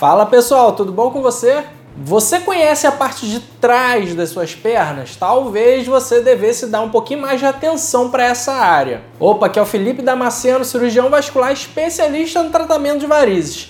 Fala pessoal, tudo bom com você? Você conhece a parte de trás das suas pernas? Talvez você devesse dar um pouquinho mais de atenção para essa área. Opa, aqui é o Felipe Damasceno, cirurgião vascular especialista no tratamento de varizes.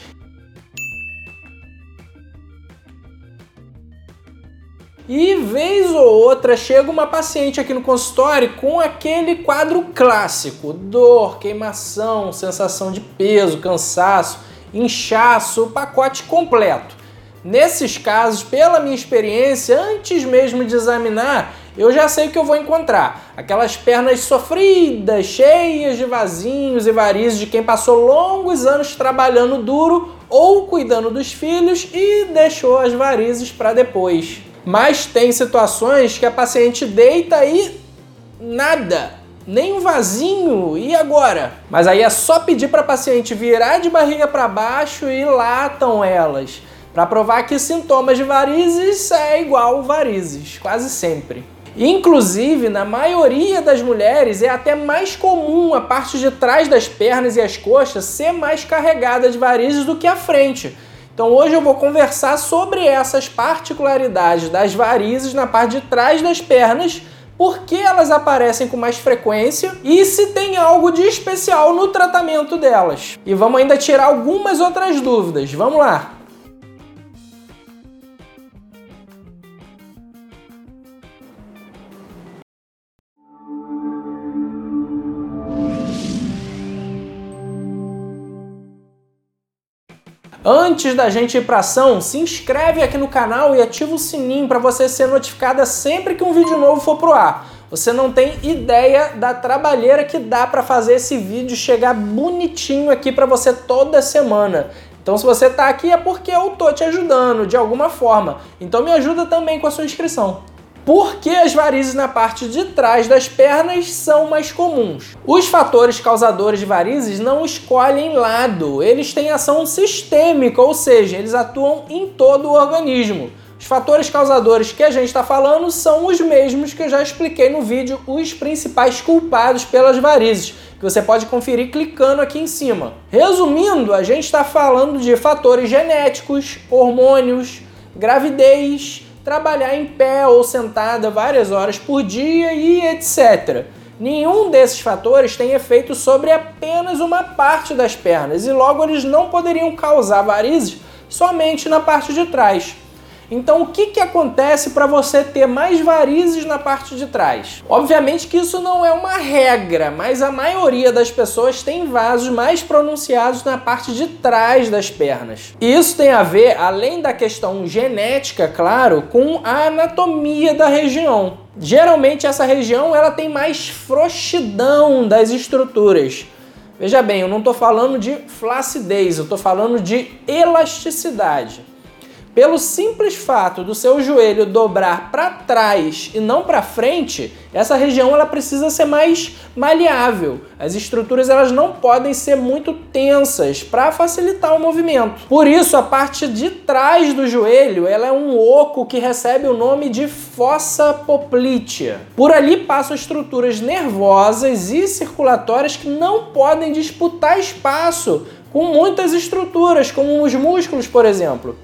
E vez ou outra chega uma paciente aqui no consultório com aquele quadro clássico: dor, queimação, sensação de peso, cansaço, inchaço, pacote completo. Nesses casos, pela minha experiência, antes mesmo de examinar, eu já sei o que eu vou encontrar. Aquelas pernas sofridas, cheias de vasinhos e varizes de quem passou longos anos trabalhando duro ou cuidando dos filhos e deixou as varizes para depois. Mas tem situações que a paciente deita e nada, nem um vasinho, e agora? Mas aí é só pedir para a paciente virar de barriga para baixo e latam elas, para provar que sintomas de varizes é igual varizes, quase sempre. Inclusive, na maioria das mulheres, é até mais comum a parte de trás das pernas e as coxas ser mais carregada de varizes do que a frente. Então hoje eu vou conversar sobre essas particularidades das varizes na parte de trás das pernas, por que elas aparecem com mais frequência e se tem algo de especial no tratamento delas. E vamos ainda tirar algumas outras dúvidas. Vamos lá! Antes da gente ir para ação, se inscreve aqui no canal e ativa o sininho para você ser notificada sempre que um vídeo novo for pro ar. Você não tem ideia da trabalheira que dá para fazer esse vídeo chegar bonitinho aqui para você toda semana. Então se você está aqui é porque eu tô te ajudando de alguma forma. Então me ajuda também com a sua inscrição. Por que as varizes na parte de trás das pernas são mais comuns? Os fatores causadores de varizes não escolhem lado, eles têm ação sistêmica, ou seja, eles atuam em todo o organismo. Os fatores causadores que a gente está falando são os mesmos que eu já expliquei no vídeo, os principais culpados pelas varizes, que você pode conferir clicando aqui em cima. Resumindo, a gente está falando de fatores genéticos, hormônios, gravidez, trabalhar em pé ou sentada várias horas por dia e etc. Nenhum desses fatores tem efeito sobre apenas uma parte das pernas e logo eles não poderiam causar varizes somente na parte de trás. Então, o que, que acontece para você ter mais varizes na parte de trás? Obviamente que isso não é uma regra, mas a maioria das pessoas tem vasos mais pronunciados na parte de trás das pernas. E isso tem a ver, além da questão genética, claro, com a anatomia da região. Geralmente essa região ela tem mais frouxidão das estruturas. Veja bem, eu não estou falando de flacidez, eu estou falando de elasticidade. Pelo simples fato do seu joelho dobrar para trás e não para frente, essa região ela precisa ser mais maleável. As estruturas elas não podem ser muito tensas para facilitar o movimento. Por isso, a parte de trás do joelho ela é um oco que recebe o nome de fossa poplítea. Por ali passam estruturas nervosas e circulatórias que não podem disputar espaço com muitas estruturas, como os músculos, por exemplo.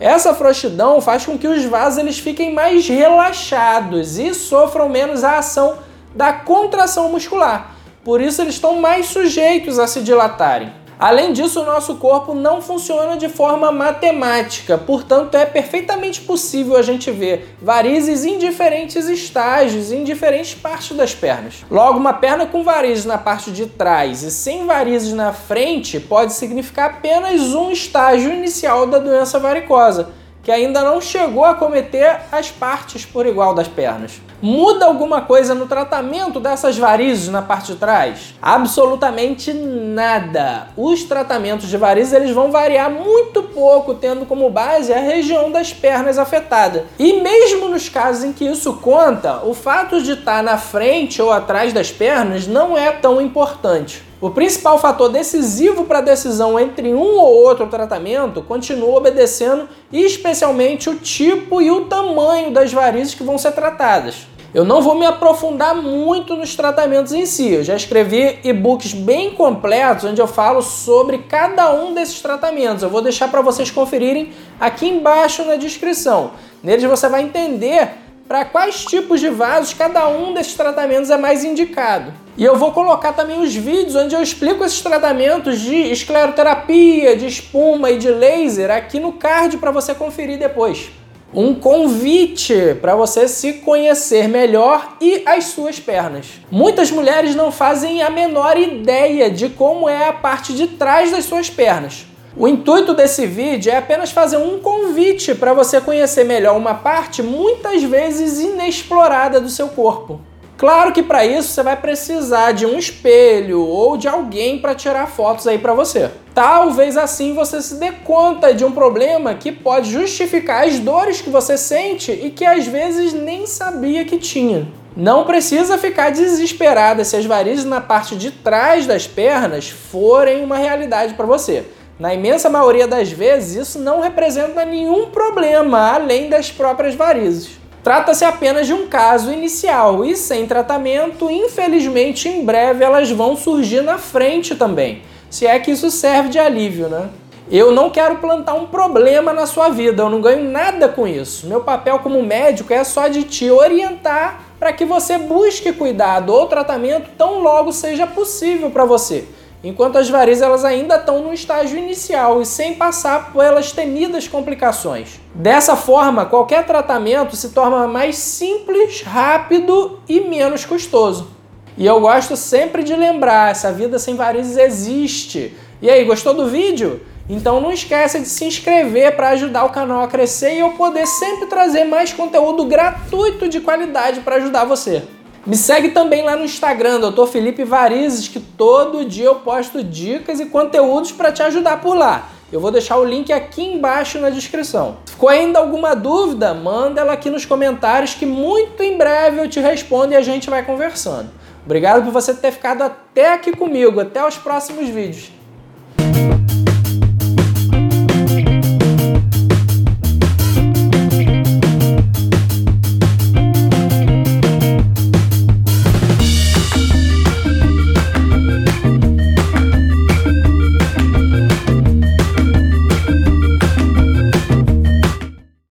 Essa frouxidão faz com que os vasos eles fiquem mais relaxados e sofram menos a ação da contração muscular. Por isso eles estão mais sujeitos a se dilatarem. Além disso, o nosso corpo não funciona de forma matemática, portanto, é perfeitamente possível a gente ver varizes em diferentes estágios, em diferentes partes das pernas. Logo, uma perna com varizes na parte de trás e sem varizes na frente pode significar apenas um estágio inicial da doença varicosa que ainda não chegou a cometer as partes por igual das pernas. Muda alguma coisa no tratamento dessas varizes na parte de trás? Absolutamente nada. Os tratamentos de varizes eles vão variar muito pouco, tendo como base a região das pernas afetada. E mesmo nos casos em que isso conta, o fato de estar na frente ou atrás das pernas não é tão importante. O principal fator decisivo para a decisão entre um ou outro tratamento continua obedecendo especialmente o tipo e o tamanho das varizes que vão ser tratadas. Eu não vou me aprofundar muito nos tratamentos em si. Eu já escrevi e-books bem completos onde eu falo sobre cada um desses tratamentos. Eu vou deixar para vocês conferirem aqui embaixo na descrição. Neles você vai entender para quais tipos de vasos cada um desses tratamentos é mais indicado. E eu vou colocar também os vídeos onde eu explico esses tratamentos de escleroterapia, de espuma e de laser aqui no card para você conferir depois. Um convite para você se conhecer melhor e as suas pernas. Muitas mulheres não fazem a menor ideia de como é a parte de trás das suas pernas. O intuito desse vídeo é apenas fazer um convite para você conhecer melhor uma parte muitas vezes inexplorada do seu corpo. Claro que para isso você vai precisar de um espelho ou de alguém para tirar fotos aí para você. Talvez assim você se dê conta de um problema que pode justificar as dores que você sente e que às vezes nem sabia que tinha. Não precisa ficar desesperada se as varizes na parte de trás das pernas forem uma realidade para você. Na imensa maioria das vezes, isso não representa nenhum problema além das próprias varizes. Trata-se apenas de um caso inicial e sem tratamento, infelizmente em breve elas vão surgir na frente também. Se é que isso serve de alívio, né? Eu não quero plantar um problema na sua vida, eu não ganho nada com isso. Meu papel como médico é só de te orientar para que você busque cuidado ou tratamento tão logo seja possível para você enquanto as varizes elas ainda estão no estágio inicial e sem passar pelas temidas complicações. Dessa forma, qualquer tratamento se torna mais simples, rápido e menos custoso. E eu gosto sempre de lembrar, essa vida sem varizes existe. E aí, gostou do vídeo? Então não esqueça de se inscrever para ajudar o canal a crescer e eu poder sempre trazer mais conteúdo gratuito de qualidade para ajudar você. Me segue também lá no Instagram, Dr. Felipe Varizes, que todo dia eu posto dicas e conteúdos para te ajudar por lá. Eu vou deixar o link aqui embaixo na descrição. Ficou ainda alguma dúvida? Manda ela aqui nos comentários que muito em breve eu te respondo e a gente vai conversando. Obrigado por você ter ficado até aqui comigo. Até os próximos vídeos.